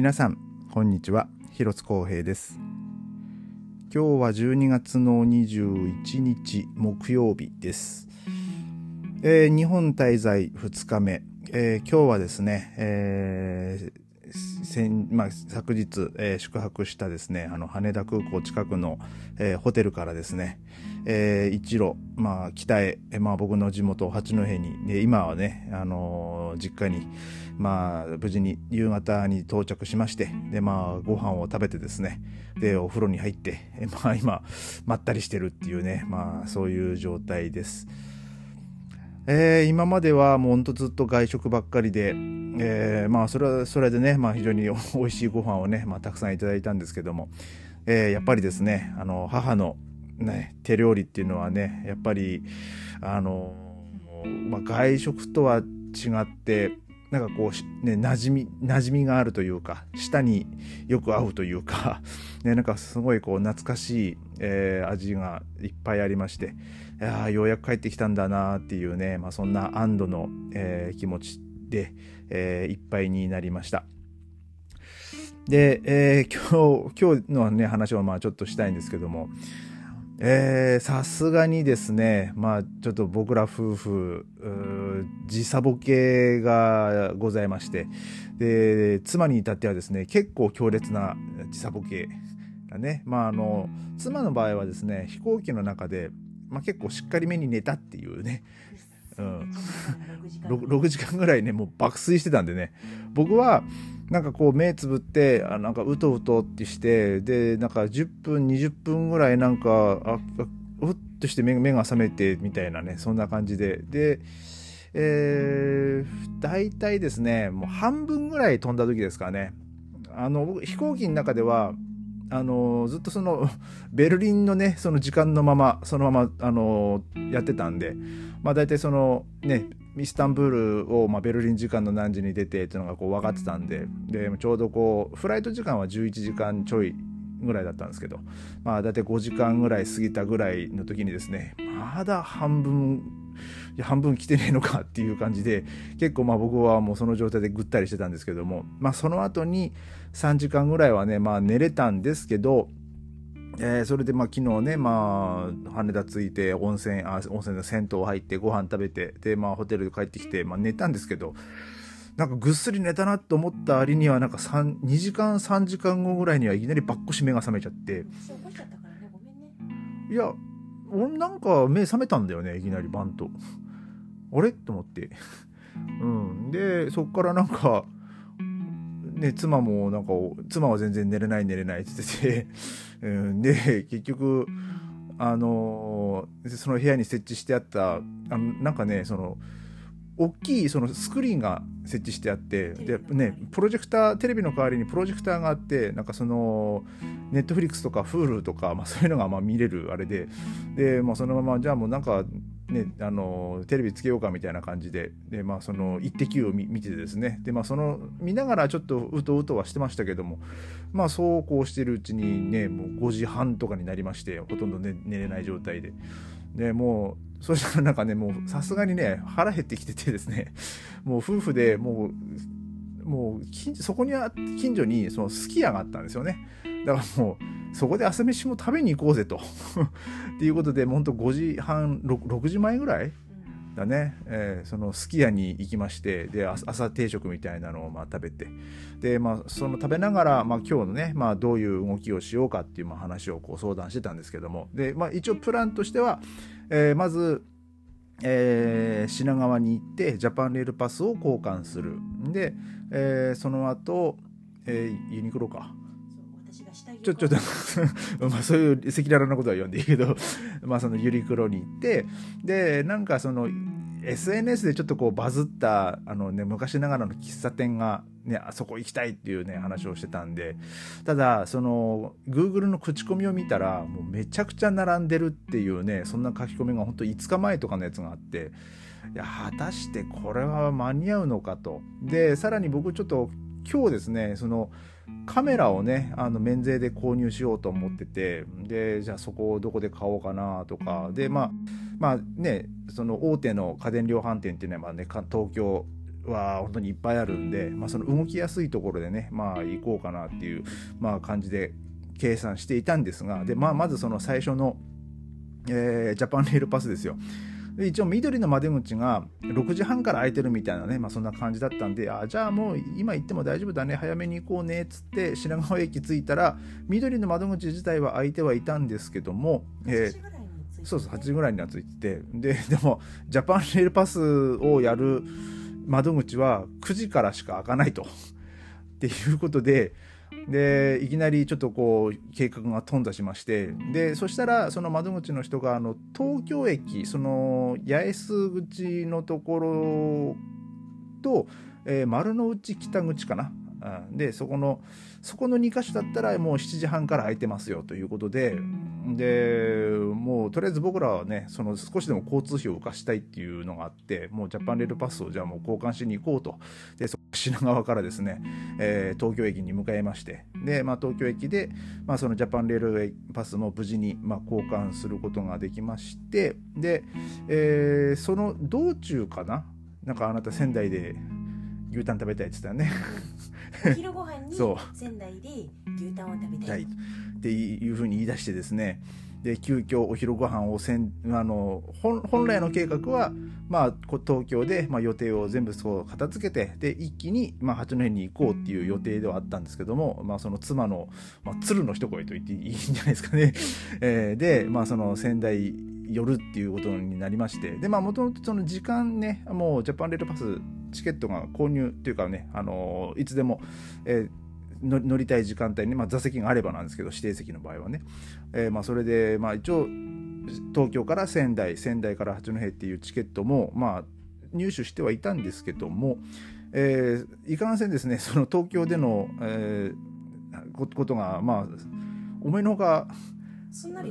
皆さんこんにちは。広津光平です。今日は12月の21日木曜日です、えー、日本滞在2日目、えー、今日はですね、えー先まあ、昨日、えー、宿泊したですねあの羽田空港近くの、えー、ホテルからですね、えー、一路、まあ、北へ、まあ、僕の地元八戸にで今はね、あの実家に、まあ、無事に夕方に到着しましてで、まあ、ご飯を食べてですねでお風呂に入って、えまあ、今まったりしてるっていうね、まあ、そういう状態です。えー、今まではもうほんとずっと外食ばっかりで、えー、まあそれはそれでね、まあ、非常に 美味しいご飯をね、まあ、たくさんいただいたんですけども、えー、やっぱりですねあの母の、ね、手料理っていうのはねやっぱりあの、まあ、外食とは違ってなんかこう、ね、馴染み馴染みがあるというか舌によく合うというか、ね、なんかすごいこう懐かしい、えー、味がいっぱいありましていやようやく帰ってきたんだなっていうね、まあ、そんな安堵の、えー、気持ちで、えー、いっぱいになりました。で、えー、今日今日の、ね、話をまあちょっとしたいんですけどもさすがにですねまあちょっと僕ら夫婦時差ボケがございましてで妻に至ってはですね結構強烈な時差ボケがね。まああの妻の場合はですね飛行機の中で、まあ、結構しっかりめに寝たっていうねうん、6時間ぐらいねもう爆睡してたんでね。僕はなんかこう目つぶってあなんかうとうとってしてでなんか10分20分ぐらいなんかあうっとして目が覚めてみたいなねそんな感じで。でえー、大体ですねもう半分ぐらい飛んだ時ですかね。あの僕飛行機の中ではあのずっとその ベルリンのねその時間のままそのままあのやってたんでまあ大体そのねイスタンブールを、まあ、ベルリン時間の何時に出てっていうのがこう分かってたんででちょうどこうフライト時間は11時間ちょいぐらいだったんですけどまあ大体5時間ぐらい過ぎたぐらいの時にですねまだ半分いや半分来てねえのかっていう感じで結構まあ僕はもうその状態でぐったりしてたんですけどもまあその後に3時間ぐらいはねまあ寝れたんですけどえー、それでまあ昨日ね、まあ、羽田着いて温泉あ温泉の銭湯入ってご飯食べてで、まあ、ホテル帰ってきて、まあ、寝たんですけどなんかぐっすり寝たなと思った割にはなんか2時間3時間後ぐらいにはいきなりばっこし目が覚めちゃって。いや俺なんか目覚めたんだよねいきなりバンとあれ？と思って。うん。でそっからなんかね、妻もなんか妻は全然寝れない寝れないって言ってて、うん、で結局あのその部屋に設置してあったあのなんかねその大きいそのスクリーンが設置してあってで、ね、プロジェクターテレビの代わりにプロジェクターがあってなんかそのネットフリックスとか Hulu とか、まあ、そういうのがまあ見れるあれでで、まあ、そのままじゃあもうなんかね、あのテレビつけようかみたいな感じでで、まあ、その「イッテ Q!」を見てですねで、まあ、その見ながらちょっとうとうとはしてましたけども、まあ、そうこうしてるうちにねもう5時半とかになりましてほとんど、ね、寝れない状態ででもうそしたらなんかねもうさすがにね腹減ってきててですね もう夫婦でもうもうそこには近所にそのすき家があったんですよね。だからもうそこで朝飯も食べに行こうぜと。っていうことでほんと5時半 6, 6時前ぐらいだね、えー、そのすき家に行きましてで朝定食みたいなのをまあ食べて。で、まあ、その食べながら、まあ、今日のね、まあ、どういう動きをしようかっていうまあ話をこう相談してたんですけども。で、まあ、一応プランとしては、えー、まずえー、品川に行ってジャパンレールパスを交換する。で、えー、その後、えー、ユニクロか。ちょちょっとまあそういう赤裸々なことは言わんでいいけどまあそのユニクロに行ってでなんかその SNS でちょっとこうバズったあの、ね、昔ながらの喫茶店が、ね、あそこ行きたいっていうね話をしてたんでただその Google の口コミを見たらもうめちゃくちゃ並んでるっていうねそんな書き込みが本当5日前とかのやつがあっていや果たしてこれは間に合うのかと。でさらに僕ちょっと今日ですねそのカメラをねあの免税で購入しようと思っててでじゃあそこをどこで買おうかなとかでまあまあねその大手の家電量販店っていうのは、まあね、東京は本当にいっぱいあるんで、まあ、その動きやすいところでね、まあ、行こうかなっていう、まあ、感じで計算していたんですがで、まあ、まずその最初の、えー、ジャパンレールパスですよ。で一応緑の窓口が6時半から空いてるみたいなね、まあ、そんな感じだったんであじゃあもう今行っても大丈夫だね早めに行こうねっつって品川駅着いたら緑の窓口自体は空いてはいたんですけども、えーそうそう8時ぐらいには着いててででもジャパンレールパスをやる窓口は9時からしか開かないと。っていうことででいきなりちょっとこう計画が頓挫しましてでそしたらその窓口の人があの東京駅その八重洲口のところと、えー、丸の内北口かなでそこのそこの2箇所だったらもう7時半から空いてますよということででもうとりあえず僕らはねその少しでも交通費を浮かしたいっていうのがあってもうジャパンレールパスをじゃあもう交換しに行こうと。で品川からですね、えー、東京駅に向かいまして。で、まあ、東京駅で、まあ、そのジャパンレールパスも無事に、まあ、交換することができまして。で、えー、その道中かな？なんかあなた仙台で牛タン食べたいって言ったよね。お昼ご飯に 仙台で牛タンを食べたい。っていうふうに言い出してですね。で急遽お昼ご飯をせんあの本来の計画は、まあ、東京で、まあ、予定を全部そう片付けてで一気に、まあ、八戸に行こうっていう予定ではあったんですけども、まあ、その妻の、まあ、鶴の一声と言っていいんじゃないですかね。えー、で、まあ、その仙台寄るっていうことになりまして。でまあもともとその時間ねもうジャパンレールパスチケットが購入っていうかねあのいつでも、えー乗りたい時間帯に、まあ、座席があればなんですけど指定席の場合はね、えー、まあそれで、まあ、一応東京から仙台仙台から八戸っていうチケットも、まあ、入手してはいたんですけども、えー、いかんせんですねその東京での、えー、ことがまあ思いのほか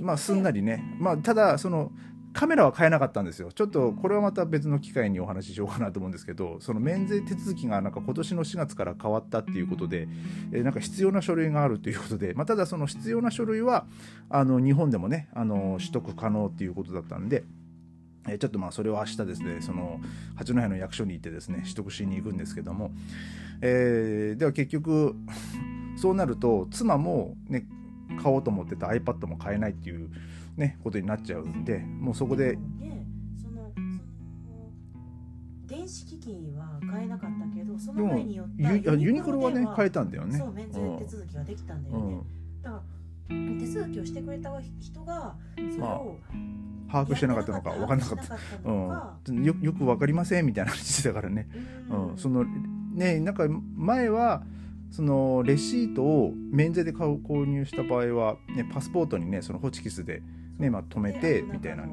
まあすんなりね、まあ、ただそのカメラは買えなかったんですよ。ちょっとこれはまた別の機会にお話ししようかなと思うんですけど、その免税手続きがなんか今年の4月から変わったっていうことで、えなんか必要な書類があるということで、まあ、ただその必要な書類はあの日本でもねあの取得可能っていうことだったんで。えちょっとまあそれを明日ですねその八戸の役所に行ってですね取得しに行くんですけども、えー、では結局そうなると妻もね買おうと思ってた iPad も買えないっていうね、ことになっちゃうんでもうそこで。その電子機器は買えなかったけどその前によったユニクロはね買えたんだよね。そう免税手続きができたんだよね、うん、だから手続きをしてくれた人がそれを、把握してなかったのか分かんなかった、うん、よよく分かりませんみたいな話だからね、うん、うん、そのねなんか前はそのレシートを免税で買う購入した場合は、ね、パスポートにねそのホチキスでねまあ、止めてみたいな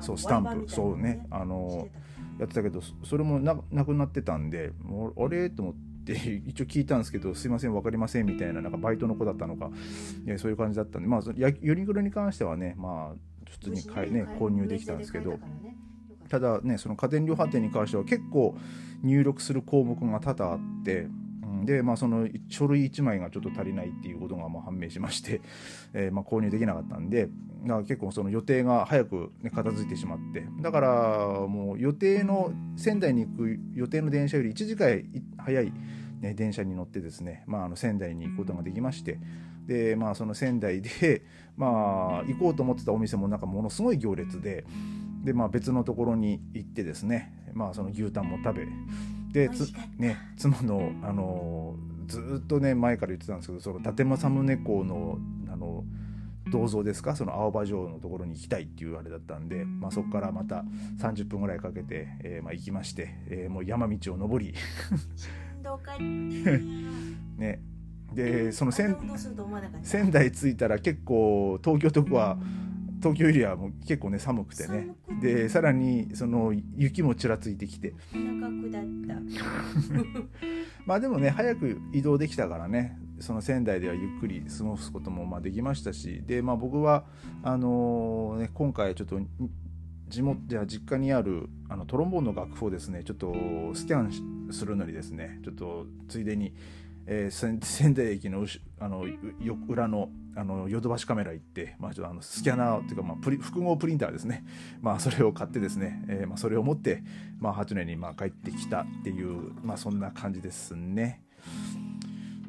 そうスタンプ。そうね。あのやってたけどそれもななくなってたんであれ？と思って 一応聞いたんですけどすいません分かりませんみたいななんかバイトの子だったのか。そういう感じだったんでまあユニクロに関してはねまあ普通に買い、ね、購入できたんですけど。ただねその家電量販店に関しては結構入力する項目が多々あってで、まあ、その書類1枚がちょっと足りないっていうことがまあ判明しまして、えー、まあ購入できなかったんでだから結構その予定が早く、ね、片付いてしまって。だからもう予定の仙台に行く予定の電車より1時間早い、ね、電車に乗ってですね、まあ、あの仙台に行くことができまして。で、まあ、その仙台で、まあ、行こうと思ってたお店もなんかものすごい行列でで、まあ、別のところに行ってですね、まあ、その牛タンも食べでつ、ね、妻の、あのずっとね前から言ってたんですけどその伊達政宗公のあの銅像ですか？その青葉城のところに行きたいっていうあれだったんで、まあ、そこからまた30分ぐらいかけて、えーまあ、行きまして、えー、もう山道を登り。ね。でその仙仙台着いたら結構東京とかは東京エリアも結構ね寒くてね。でさらにその雪もちらついてきて まあでもね早く移動できたからねその仙台ではゆっくり過ごすこともまあできましたしで、まあ、僕はあのー、ね、今回ちょっと地元や実家にあるあのトロンボーンの楽譜をですねちょっとスキャンするのにですねちょっとついでにえー、仙台駅のあの裏のあのヨドバシカメラ行って、まあ、ちょっとあのスキャナーっていうか、まあ、プリ複合プリンターですね、まあ、それを買ってですね、えーまあ、それを持って、まあ、8年にまあ帰ってきたっていう、まあ、そんな感じですね。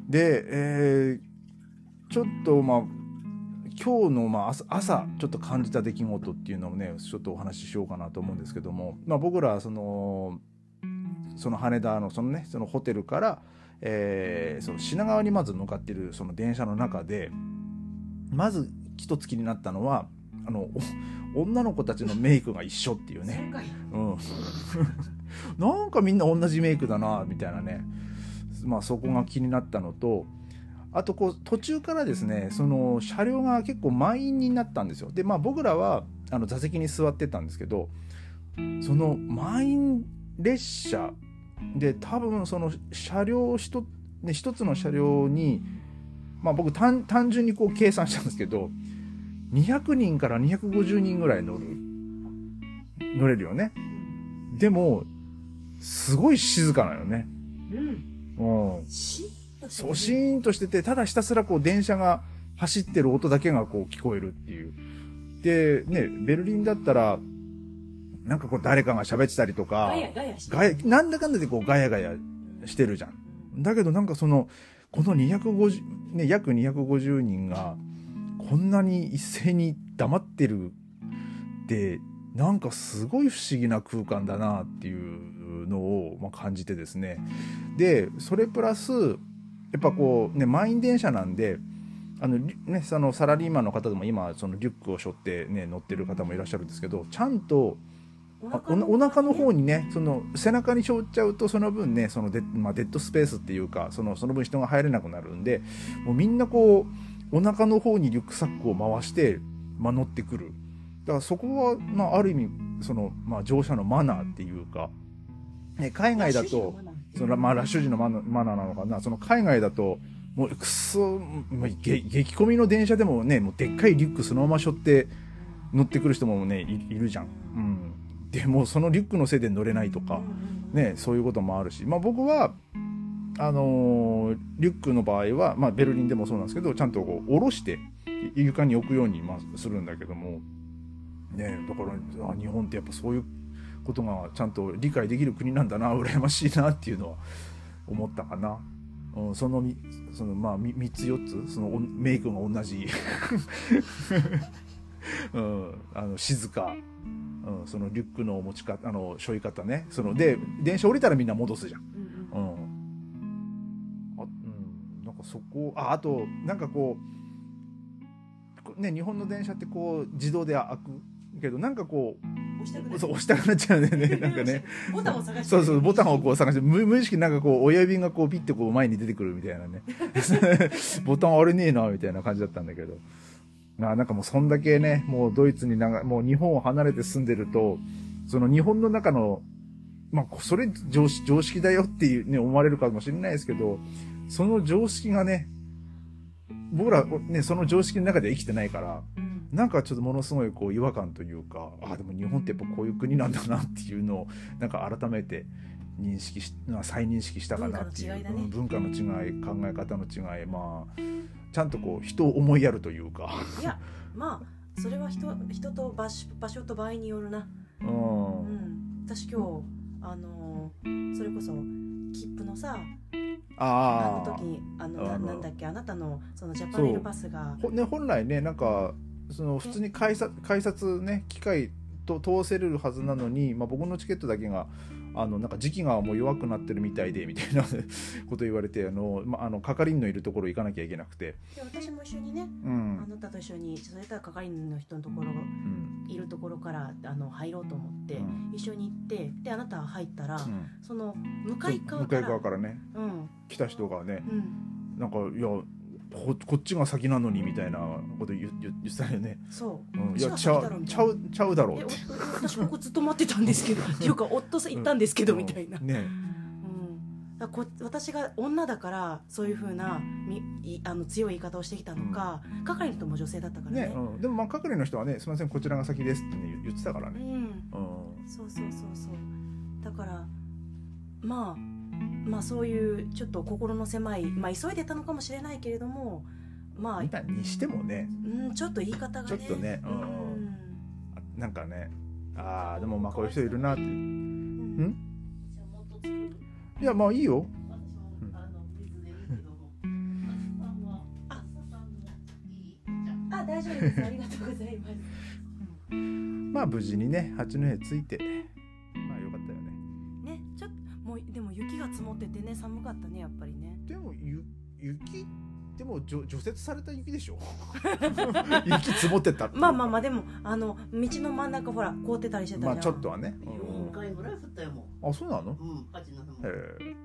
で、えー、ちょっとまあ今日のまあ朝ちょっと感じた出来事っていうのをねちょっとお話ししようかなと思うんですけども、まあ、僕らそのその羽田のそのねそのホテルから、えー、その品川にまず向かっているその電車の中でまず一つ気になったのはあの女の子たちのメイクが一緒っていうね、うん、なんかみんな同じメイクだなみたいなね。まあそこが気になったのとあとこう途中からですねその車両が結構満員になったんですよ。でまあ僕らはあの座席に座ってたんですけどその満員列車で多分その車両一,、ね、一つの車両にまあ僕単純にこう計算したんですけど200人から250人ぐらい乗る乗れるよね。でもすごい静かなよね。うん、うん、そうシーンとしててただひたすらこう電車が走ってる音だけがこう聞こえるっていう。でねベルリンだったらなんかこう誰かが喋ってたりとか、ガヤなんだかんだでこうガヤガヤしてるじゃん。だけどなんかその、この250、ね、約250人が、こんなに一斉に黙ってるって、なんかすごい不思議な空間だなっていうのを、ま感じてですね。で、それプラス、やっぱこうね、満員電車なんで、あのね、そのサラリーマンの方でも今そのリュックを背負ってね乗ってる方もいらっしゃるんですけどちゃんとお腹の方にねその背中に背負っちゃうとその分ねそのデ,、まあ、デッドスペースっていうかそのその分人が入れなくなるんでもうみんなこうお腹の方にリュックサックを回して、まあ、乗ってくる。だからそこは、まあ、ある意味その、まあ、乗車のマナーっていうか、ね、海外だとその、まあ、ラッシュ時のマナマナーなのかなその海外だともうくそ、まあ、激混みの電車でもねもうでっかいリュックそのまま背負って乗ってくる人もねいるじゃん。うんでもそのリュックのせいで乗れないとか、ね、そういうこともあるし、まあ、僕はあのー、リュックの場合は、まあ、ベルリンでもそうなんですけどちゃんとこう下ろして床に置くようにまするんだけども、ね、だからあ日本ってやっぱそういうことがちゃんと理解できる国なんだな羨ましいなっていうのは思ったかな。うん、そのそのまあ 3, 3つ4つそのメイクが同じ、うん、あの静かうん、そのリュックの持ち方あの背負い方ね。そので電車降りたらみんな戻すじゃん。うん、あうん、なんかそこああとなんかこうね日本の電車ってこう自動で開くけどなんかこう押したくなっちゃう。んだよね。なんかね。ボタンを探して。そうそうボタンをこう探して無無意識なんかこう親指がこうピッてこう前に出てくるみたいなね。ボタンあれねえなみたいな感じだったんだけどまあなんかもうそんだけね、もうドイツに長もう日本を離れて住んでると、その日本の中の、まあそれ常識常識だよっていうね、思われるかもしれないですけど、その常識がね、僕らね、その常識の中で生きてないから、なんかちょっとものすごいこう違和感というか、あ、でも日本ってやっぱこういう国なんだなっていうのを、なんか改めて認識し、再認識したかなっていう。文化の違い、ね、考え方の違い、まあ、ちゃんとこう人を思いやるというか。いやまあそれは人人と場所場所と場合によるな、うん、うん、私今日あのそれこそ切符のさああの時あのななんだっけあなたのそのジャパネルバスが、ね、本来ねなんかその普通に改札改札ね機械と通せるはずなのに、まあ、僕のチケットだけがあのなんか時期がもう弱くなってるみたいでみたいな こと言われてあの、まあ、あの係員のいるところ行かなきゃいけなくて。で私も一緒にね、うん、あなたと一緒にそれから係員の人のところ、うん、いるところからあの入ろうと思って、うん、一緒に行ってであなた入ったら、その向かい側から向かい側からね、来た人がね、なんかいやここっちが先なのにみたいなこと言言言ってたよね。そう。うん、いやちゃうちゃうちゃうだろう。私ここずっと待ってたんですけど。っていうか夫さん行ったんですけど、みたいな。ね。だこ私が女だからそういうふうなみいあの強い言い方をしてきたのか、うん、係の人も女性だったからね、ねうん、でもまあ係の人はね「すみませんこちらが先です」って、ね、言ってたからね、うん、うん、そうそうそうそう。だからまあまあそういうちょっと心の狭い、まあ、急いでたのかもしれないけれどもまあにしてもね、うん、ちょっと言い方がね。ちょっとね、うん、なんかねああでもまあこういう人いるなって。うん、いやまあいいよ、あ大丈夫です。ありがとうございます。まあ無事にね八戸着いて雪が積もっててね寒かったねやっぱりね。でもゆ雪でも除除雪された雪でしょ？雪積もってたまあまあまあでもあの道の真ん中ほら凍ってたりしてたじゃん。まあちょっとはね。4回ぐらい降ったよもう。あそうなの？うんへえ。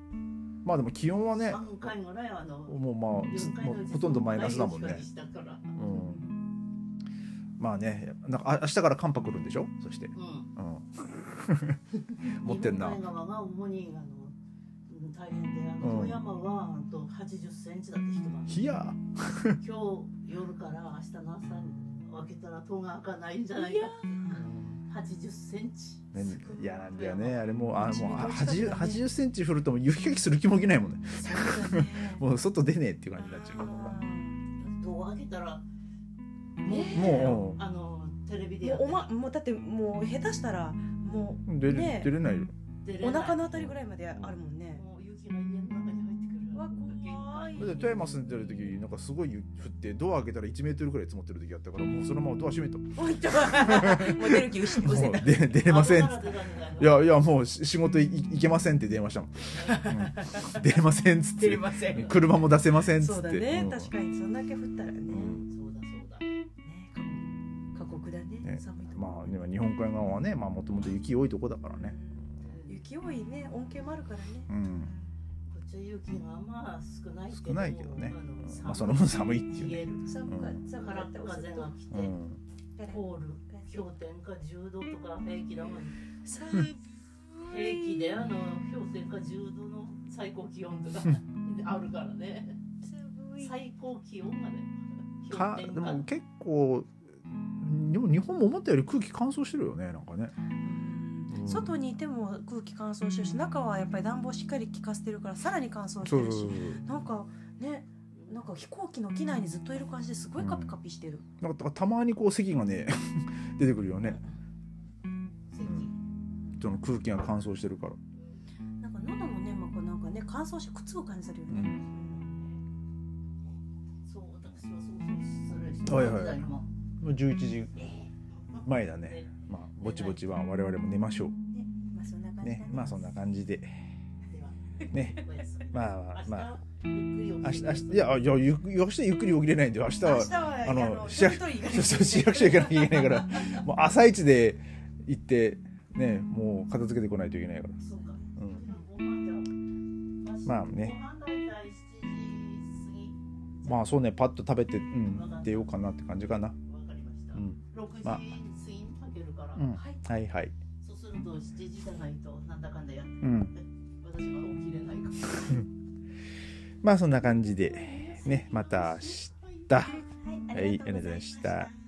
まあでも気温はね3回ぐらいあのもうまあもうほとんどマイナスだもんね。うん。まあねなんか明日から寒波来るんでしょ？そして、うん。持ってんな。川が主にあの大変であの、富山はあと80センチだって一晩。いや。今日夜から明日の朝に開けたら戸が開かないんじゃないか80センチ。い。やなんだよねあれもうあもう 80, 80センチ降るとも雪かきする気も起きないもんね。もう外出ねえっていう感じになっちゃう。戸開けたらもうあのテレビでもうお、ま、もうだってもう下手したらもう、出れ出れないよお腹のあたりぐらいまであるもんね、もう雪が家の中に入ってくるわ怖い富山住んでる時なんかすごい降ってドア開けたら1メートルぐらい積もってる時あったからもうそのままドア閉めた。もう出る気失せた。出出れませんいやいやもう仕事行けませんって電話したもん、うん、出れませんっつって。車も出せませんっつって。そうだね、うん、確かにそんだけ降ったらね、うん。まあ、日本海側はねもともと雪多いとこだからね、雪多いね恩恵もあるからね。うん。こっち雪がまあ少ない少ないけどね、まあ、その分寒いっていうね。寒かったからって風が来て、うん、ホール氷点下10度とか平気だもん。平気であの氷点下10度の最高気温とか。あるからね。最高気温がねかでも結構でも日本も思ったより空気乾燥してるよねなんかね。外にいても空気乾燥してるし中はやっぱり暖房しっかり効かせてるからさらに乾燥してるしなんかねなんか飛行機の機内にずっといる感じですごいカピカピしてる、うん、なんかたまにこう咳がね 出てくるよね、うん、その空気が乾燥してるから。なんか喉の粘膜なんかね乾燥して靴を感じするよね、うん、そう私はそうそうはいはい。11時前だね。まあ、ぼちぼちは我々も寝ましょう。ね、まあそんな感じで。ね、まあまあ。明日、明日、いや、いや、ゆ明日ゆっくり起きれないんで、明日は、あの、市役市役所行かなきゃいけないから、もう朝一で行って、ね、もう片付けてこないといけないから。うん。まあね。まあそうね、パッと食べて、うん、出ようかなって感じかな。6時過ぎにかけるから、うん、はい。はいそうすると7時じゃないとなんだかんだやって、うん、私は起きれないからまあそんな感じでねまた明日。はい、ありがとうございました。